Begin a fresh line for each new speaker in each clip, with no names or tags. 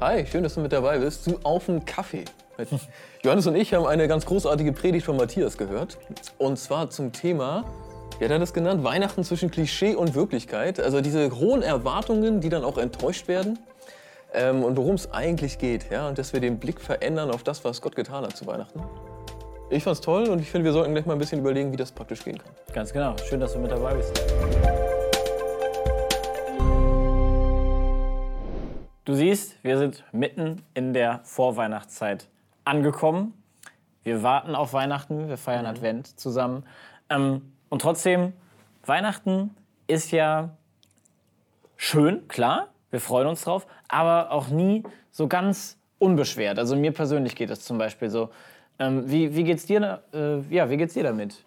Hi, schön, dass du mit dabei bist zu Auf den Kaffee. Johannes und ich haben eine ganz großartige Predigt von Matthias gehört. Und zwar zum Thema, wie hat er das genannt? Weihnachten zwischen Klischee und Wirklichkeit. Also diese hohen Erwartungen, die dann auch enttäuscht werden. Ähm, und worum es eigentlich geht. Ja? Und dass wir den Blick verändern auf das, was Gott getan hat zu Weihnachten. Ich fand's toll und ich finde, wir sollten gleich mal ein bisschen überlegen, wie das praktisch gehen kann.
Ganz genau. Schön, dass du mit dabei bist. Du siehst, wir sind mitten in der Vorweihnachtszeit angekommen. Wir warten auf Weihnachten, wir feiern
Mhm.
Advent zusammen. Ähm, und trotzdem, Weihnachten ist ja schön, klar, wir freuen uns drauf, aber auch nie so ganz unbeschwert. Also mir persönlich geht es zum Beispiel so. Ähm, wie, wie geht's dir? Äh, ja, wie geht's dir damit?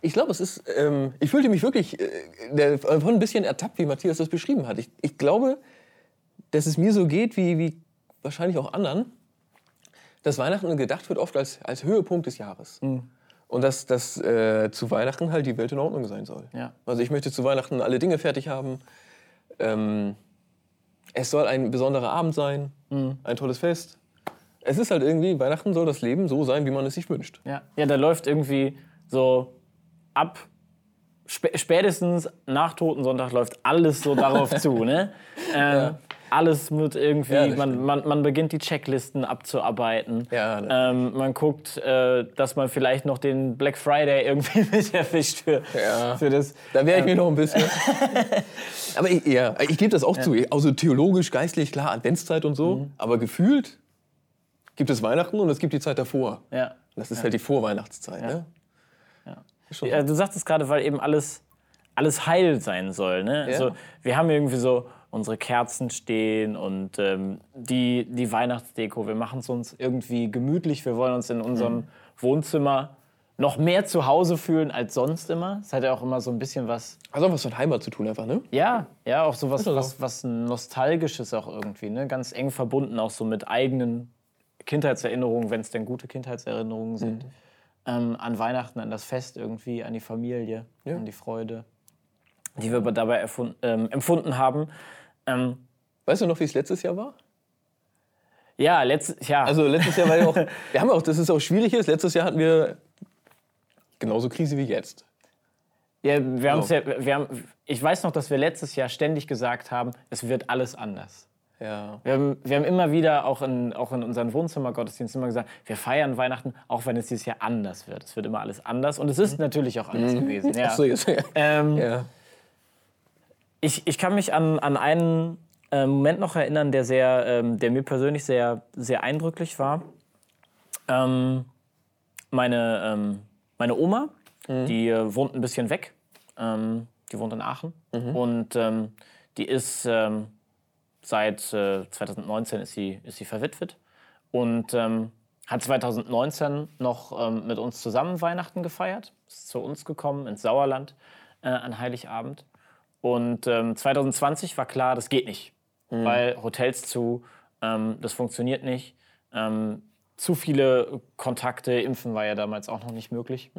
Ich glaube, es ist. Ähm, ich fühlte mich wirklich äh, der- von ein bisschen ertappt, wie Matthias das beschrieben hat. Ich, ich glaube, dass es mir so geht, wie, wie wahrscheinlich auch anderen, dass Weihnachten gedacht wird oft als, als Höhepunkt des Jahres. Und dass, dass äh, zu Weihnachten halt die Welt in Ordnung sein soll.
Ja.
Also ich möchte zu Weihnachten alle Dinge fertig haben. Ähm, es soll ein besonderer Abend sein, ein tolles Fest. Es ist halt irgendwie, Weihnachten soll das Leben so sein, wie man es sich wünscht.
Ja, ja da läuft irgendwie so ab spä spätestens nach Totensonntag läuft alles so darauf zu. Ne? Ähm, Alles wird irgendwie,
Ja,
man, man, man beginnt die Checklisten abzuarbeiten.
Ja,
ähm, man guckt, äh, dass man vielleicht noch den Black Friday irgendwie mit erwischt für,
Ja.
für das.
Da wäre ich mir noch ein bisschen. aber ich, ja, ich gebe das auch zu. Also theologisch, geistlich, klar, Adventszeit und so. Aber gefühlt gibt es Weihnachten und es gibt die Zeit davor.
Ja.
Das ist halt die Vorweihnachtszeit. Ne?
Du sagtest gerade, weil eben alles, alles heil sein soll. Ne? Also, wir haben irgendwie so unsere Kerzen stehen und ähm, die, die Weihnachtsdeko. Wir machen es uns irgendwie gemütlich. Wir wollen uns in unserem
Mhm.
Wohnzimmer noch mehr zu Hause fühlen als sonst immer. Es hat ja auch immer so ein bisschen was,
Also auch was mit Heimat zu tun einfach, ne?
ja, ja, auch so was,
doch
was, was Nostalgisches auch irgendwie. Ne? Ganz eng verbunden auch so mit eigenen Kindheitserinnerungen, wenn es denn gute Kindheitserinnerungen sind.
Mhm.
Ähm, an Weihnachten, an das Fest irgendwie, an die Familie,
Ja.
an die Freude, die wir dabei ähm, empfunden haben. Ähm,
Weißt du noch, wie es letztes Jahr war?
ja, letztes Jahr.
Also letztes Jahr war ja auch, wir haben auch, das ist auch schwierig ist, letztes Jahr hatten wir genauso Krise wie jetzt.
ja, wir haben's
so.
ja, wir haben, ich weiß noch, dass wir letztes Jahr ständig gesagt haben, es wird alles anders.
Ja.
Wir haben, wir haben immer wieder auch in, auch in unseren Wohnzimmergottesdiensten immer gesagt, wir feiern Weihnachten, auch wenn es dieses Jahr anders wird. Es wird immer alles anders und es ist natürlich auch anders gewesen. Ja.
Mhm. Ach so, jetzt, ja.
Ähm,
ja.
Ich, ich kann mich an, an einen äh, Moment noch erinnern, der, sehr, ähm, der mir persönlich sehr, sehr eindrücklich war. Ähm, meine, ähm, meine Oma, die äh, wohnt ein bisschen weg. Ähm, die wohnt in Aachen. Und ähm, die ist seit äh, 2019 ist sie, ist sie verwitwet. Und ähm, hat 2019 noch ähm, mit uns zusammen Weihnachten gefeiert. Ist zu uns gekommen ins Sauerland äh, an Heiligabend. Und ähm, 2020 war klar, das geht nicht, weil Hotels zu, ähm, das funktioniert nicht. Ähm, zu viele Kontakte, Impfen war ja damals auch noch nicht möglich.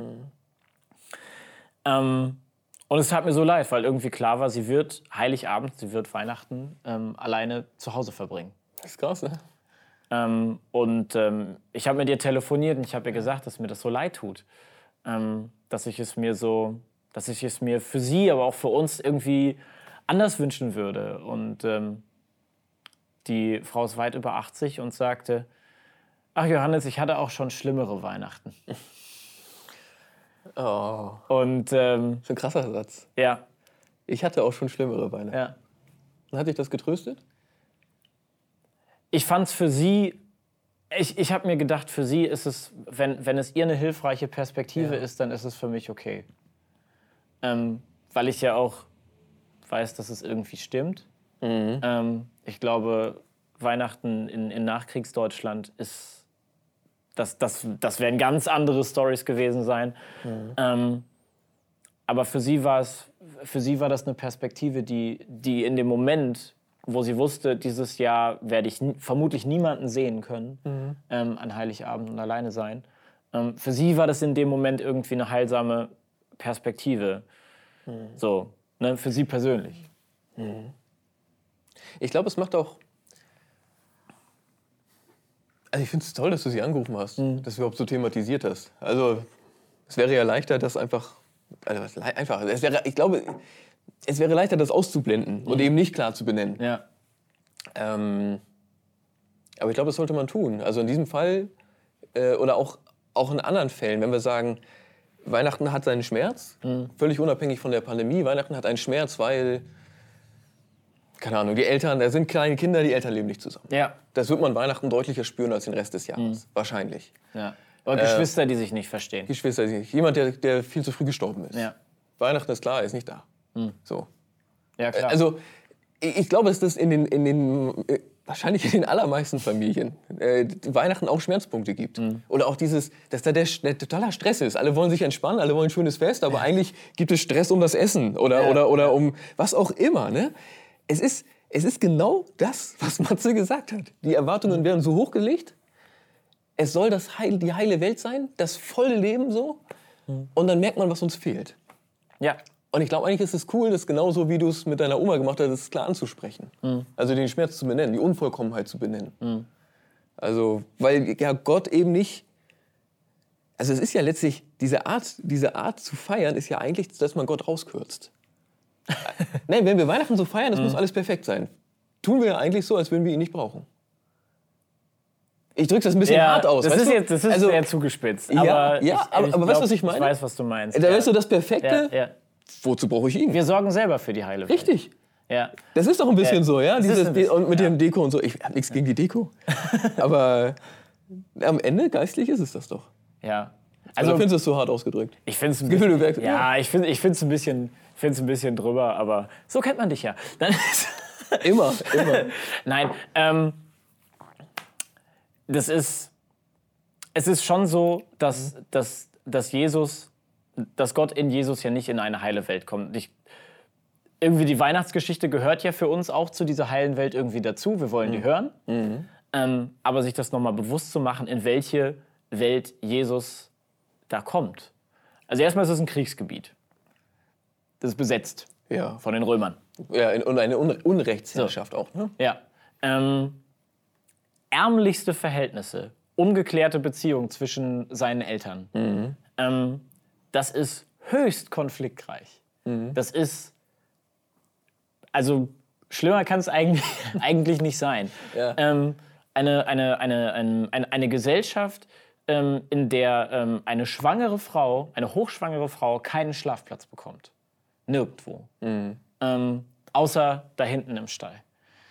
Ähm, und es tat mir so leid, weil irgendwie klar war, sie wird Heiligabend, sie wird Weihnachten ähm, alleine zu Hause verbringen.
Das ist krass, ne?
Ähm, und ähm, ich habe mit ihr telefoniert und ich habe ihr gesagt, dass mir das so leid tut. Ähm, dass ich es mir so, dass ich es mir für sie, aber auch für uns irgendwie anders wünschen würde. Und ähm, die Frau ist weit über 80 und sagte, ach Johannes, ich hatte auch schon schlimmere Weihnachten.
Oh,
Und ähm,
das ist ein krasser Satz.
ja,
Ich hatte auch schon schlimmere Weihnachten.
ja.
Hat dich das getröstet?
ich fand es für sie, ich, ich habe mir gedacht, für sie ist es, wenn, wenn es ihr eine hilfreiche Perspektive
Ja.
ist, dann ist es für mich okay. Ähm, weil ich ja auch weiß, dass es irgendwie stimmt. Ähm, ich glaube, Weihnachten in, in Nachkriegsdeutschland ist, das, das, das werden ganz andere Stories gewesen sein. Ähm, aber für sie war es, für sie war das eine Perspektive, die, die in dem Moment, wo sie wusste, dieses Jahr werde ich vermutlich niemanden sehen können ähm, an Heiligabend und alleine sein. Ähm, für sie war das in dem Moment irgendwie eine heilsame Perspektive. So, ne, für sie persönlich.
Ich glaube, es macht auch. Also ich finde es toll, dass du sie angerufen hast, dass du überhaupt so thematisiert hast. Also es wäre ja leichter, das einfach, also einfach, es wäre, ich glaube, es wäre leichter, das auszublenden und eben nicht klar zu benennen.
Ja.
Ähm, aber ich glaube, das sollte man tun. Also in diesem Fall äh, oder auch, auch in anderen Fällen, wenn wir sagen, Weihnachten hat seinen Schmerz, völlig unabhängig von der Pandemie. Weihnachten hat einen Schmerz, weil, keine Ahnung, die Eltern, da sind kleine Kinder, die Eltern leben nicht zusammen.
Ja.
Das wird man Weihnachten deutlicher spüren als den Rest des Jahres. Wahrscheinlich.
ja. Oder Geschwister, die sich nicht verstehen.
Geschwister, jemand, der, der viel zu früh gestorben ist.
Ja.
Weihnachten ist klar, er ist nicht da. So.
Ja, klar.
Also, ich ich glaube, dass das in den, in den äh, wahrscheinlich in den allermeisten Familien äh, Weihnachten auch Schmerzpunkte gibt.
Mhm.
Oder auch dieses, dass da der, der totaler Stress ist. Alle wollen sich entspannen, alle wollen ein schönes Fest, aber eigentlich gibt es Stress um das Essen oder,
Ja.
oder, oder um was auch immer. Ne? Es, ist, es ist genau das, was Matze gesagt hat. Die Erwartungen werden so hochgelegt. Es soll das Heil, die heile Welt sein, das volle Leben so.
Mhm.
Und dann merkt man, was uns fehlt.
ja.
Und ich glaube, eigentlich ist es cool, das genauso wie du es mit deiner Oma gemacht hast, das klar anzusprechen. Also den Schmerz zu benennen, die Unvollkommenheit zu benennen. Also, weil ja Gott eben nicht. Also es ist ja letztlich, diese Art, diese Art zu feiern, ist ja eigentlich, dass man Gott rauskürzt. Nein, wenn wir Weihnachten so feiern, das muss alles perfekt sein. Tun wir ja eigentlich so, als würden wir ihn nicht brauchen. Ich drücke das ein bisschen
ja
hart aus.
das ist
du?
jetzt das ist
also,
sehr zugespitzt.
Ja,
aber
ja,
ich,
aber-
ich
aber weißt du,
glaub,
was ich meine?
Ich weiß, was du meinst.
Da
ja.
weißt du, das Perfekte,
ja, ja.
Wozu brauche ich ihn?
Wir sorgen selber für die heile Welt.
Richtig.
Ja.
Das ist doch ein bisschen
Ja,
so, ja? Dieses
bisschen,
und mit
ja.
dem Deko und so. Ich habe nichts gegen die Deko. Aber am Ende geistlich ist es das doch.
ja.
Also,
Also,
findest du es so hart ausgedrückt?
ich finde es ein bisschen, ja, ich finde ich find's ein bisschen find's ein bisschen drüber, aber so kennt man dich ja.
Immer, immer.
Nein, ähm, das ist, es ist schon so, dass, dass, dass Jesus, dass Gott in Jesus ja nicht in eine heile Welt kommt. Ich, irgendwie die Weihnachtsgeschichte gehört ja für uns auch zu dieser heilen Welt irgendwie dazu. Wir wollen die hören. Ähm, aber sich das nochmal bewusst zu machen, in welche Welt Jesus da kommt. Also erstmal ist es ein Kriegsgebiet. Das ist besetzt
Ja,
von den Römern.
ja und eine Un Unrechtsherrschaft auch. Ne?
Ja. Ähm, ärmlichste Verhältnisse, ungeklärte Beziehung zwischen seinen Eltern. Ähm, das ist höchst konfliktreich. Das ist, also schlimmer kann es eigentlich, eigentlich nicht sein.
Ja.
Ähm, eine, eine, eine, eine, eine, Gesellschaft, ähm, in der ähm, eine schwangere Frau, eine hochschwangere Frau keinen Schlafplatz bekommt. Nirgendwo. Ähm, außer da hinten im Stall.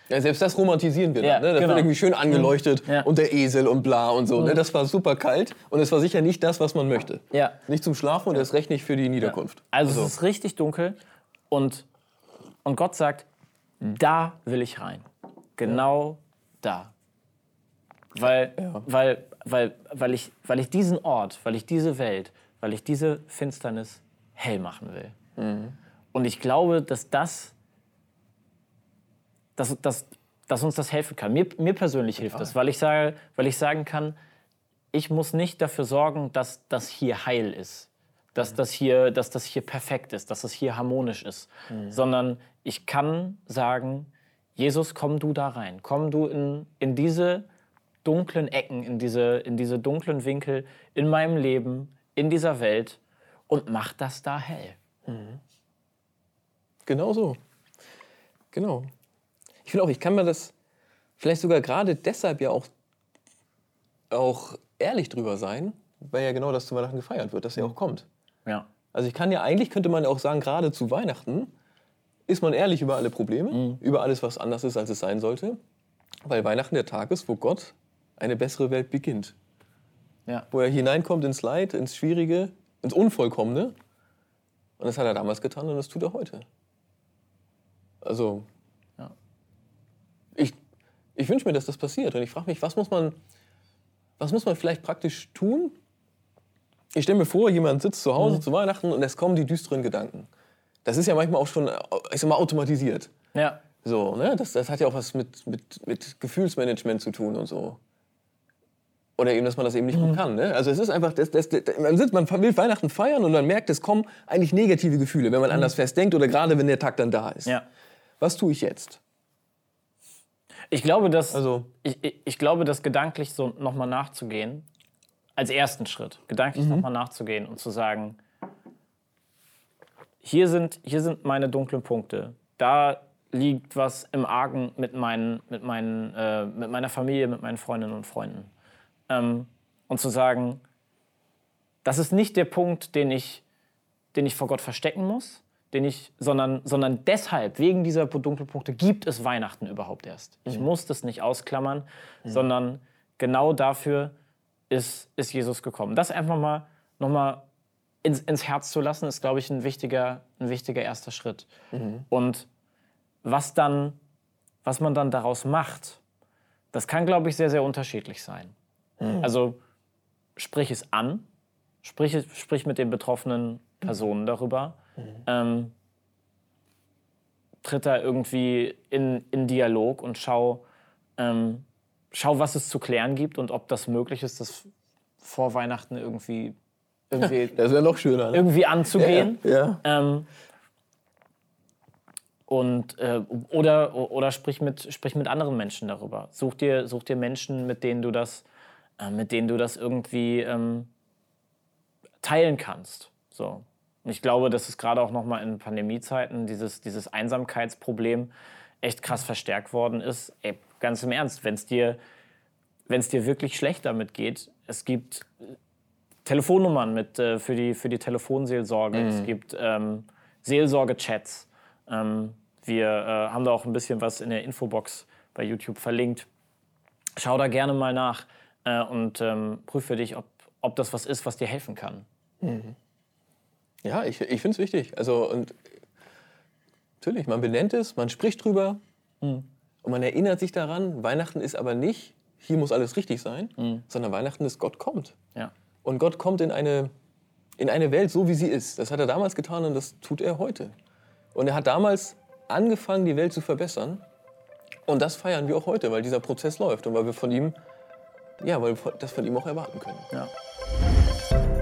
Ja, selbst das romantisieren wir
Ja,
dann. Ne? Das
genau.
wird irgendwie schön angeleuchtet
Ja.
und der Esel und bla und so. Ne? Das war super kalt und es war sicher nicht das, was man möchte.
Ja.
Nicht zum Schlafen und erst recht nicht für die Niederkunft.
Also es ist richtig dunkel und, und Gott sagt, da will ich rein. Genau da. Weil, weil, weil, weil, ich, weil ich diesen Ort, weil ich diese Welt, weil ich diese Finsternis hell machen will. Und ich glaube, dass das, dass, dass, dass uns das helfen kann. Mir, mir persönlich hilft das, weil ich, sage, weil ich sagen kann, ich muss nicht dafür sorgen, dass das hier heil ist, dass das hier, dass das hier perfekt ist, dass das hier harmonisch ist, sondern ich kann sagen, Jesus, komm du da rein, komm du in, in diese dunklen Ecken, in diese, in diese dunklen Winkel in meinem Leben, in dieser Welt und mach das da hell.
Genau so. Genau. Ich finde auch, ich kann mir das vielleicht sogar gerade deshalb ja auch, auch ehrlich drüber sein, weil ja genau das zu Weihnachten gefeiert wird, dass er auch kommt.
Ja.
Also ich kann ja eigentlich, könnte man ja auch sagen, gerade zu Weihnachten ist man ehrlich über alle Probleme, über alles, was anders ist, als es sein sollte. Weil Weihnachten der Tag ist, wo Gott eine bessere Welt beginnt.
Ja.
Wo er hineinkommt ins Leid, ins Schwierige, ins Unvollkommene. Und das hat er damals getan und das tut er heute. Also,
Ja.
Ich wünsche mir, dass das passiert. Und ich frage mich, was muss, man, was muss man vielleicht praktisch tun? Ich stelle mir vor, jemand sitzt zu Hause zu Weihnachten und es kommen die düsteren Gedanken. Das ist ja manchmal auch schon, ich sag mal, automatisiert.
Ja.
So, ne? das, das hat ja auch was mit, mit, mit Gefühlsmanagement zu tun und so. Oder eben, dass man das eben nicht gut kann. Ne? Also es ist einfach, das, das, das, man, sitzt, man will Weihnachten feiern und man merkt, es kommen eigentlich negative Gefühle, wenn man anders fest denkt oder gerade wenn der Tag dann da ist.
Ja.
Was tue ich jetzt?
Ich glaube, dass,
Also-
ich, ich, ich glaube, dass gedanklich so nochmal nachzugehen, als ersten Schritt, gedanklich nochmal nachzugehen und zu sagen, hier sind, hier sind meine dunklen Punkte. Da liegt was im Argen mit, meinen, mit, meinen, äh, mit meiner Familie, mit meinen Freundinnen und Freunden. Ähm, und zu sagen, das ist nicht der Punkt, den ich, den ich vor Gott verstecken muss, den ich, sondern, sondern deshalb, wegen dieser dunklen Punkte, gibt es Weihnachten überhaupt erst. Ich muss das nicht ausklammern, sondern genau dafür ist, ist Jesus gekommen. Das einfach mal nochmal ins, ins Herz zu lassen, ist, glaube ich, ein wichtiger, ein wichtiger erster Schritt. Und was, dann, was man dann daraus macht, das kann, glaube ich, sehr, sehr unterschiedlich sein. Also sprich es an, sprich, sprich mit den betroffenen Personen darüber, ähm, tritt da irgendwie in, in Dialog und schau, ähm, schau, was es zu klären gibt und ob das möglich ist, das vor Weihnachten irgendwie, irgendwie,
Das noch schöner. Ne?
irgendwie anzugehen.
Ja.
Ähm, und, äh, oder, oder sprich, mit, sprich mit anderen Menschen darüber. Such dir, such dir Menschen, mit denen du das, äh, mit denen du das irgendwie ähm, teilen kannst. So. Und ich glaube, dass es gerade auch nochmal in Pandemiezeiten dieses, dieses Einsamkeitsproblem echt krass verstärkt worden ist. Ey, ganz im Ernst, wenn es dir, wenn's dir wirklich schlecht damit geht, es gibt Telefonnummern mit, äh, für, die, für die Telefonseelsorge. Es gibt ähm, Seelsorge-Chats. Ähm, wir äh, haben da auch ein bisschen was in der Infobox bei YouTube verlinkt. Schau da gerne mal nach äh, und ähm, prüf für dich, ob, ob das was ist, was dir helfen kann.
Ja, ich, ich finde es wichtig. Also, und natürlich, man benennt es, man spricht drüber und man erinnert sich daran, Weihnachten ist aber nicht, hier muss alles richtig sein, sondern Weihnachten ist, Gott kommt.
Ja.
Und Gott kommt in eine, in eine Welt so, wie sie ist. Das hat er damals getan und das tut er heute. Und er hat damals angefangen, die Welt zu verbessern. Und das feiern wir auch heute, weil dieser Prozess läuft und weil wir von ihm, ja, weil wir das von ihm auch erwarten können.
Ja.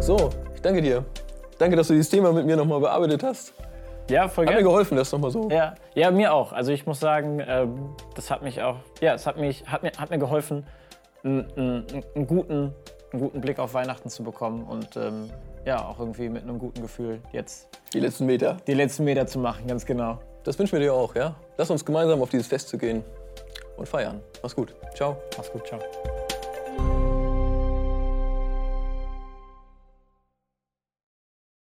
So, danke dir. Danke, dass du dieses Thema mit mir nochmal bearbeitet hast.
Ja, voll
Hat mir
gerne.
geholfen, das nochmal so.
Ja, ja, mir auch. Also ich muss sagen, ähm, das hat mich auch, ja, es hat, mich, hat, mir, hat mir geholfen, einen, einen, einen, guten, einen guten Blick auf Weihnachten zu bekommen und ähm, ja, auch irgendwie mit einem guten Gefühl jetzt
Die letzten Meter.
die letzten Meter zu machen, ganz genau.
Das wünschen wir dir auch, ja? Lass uns gemeinsam auf dieses Fest zu gehen und feiern. Mach's gut. Ciao.
Mach's gut, ciao.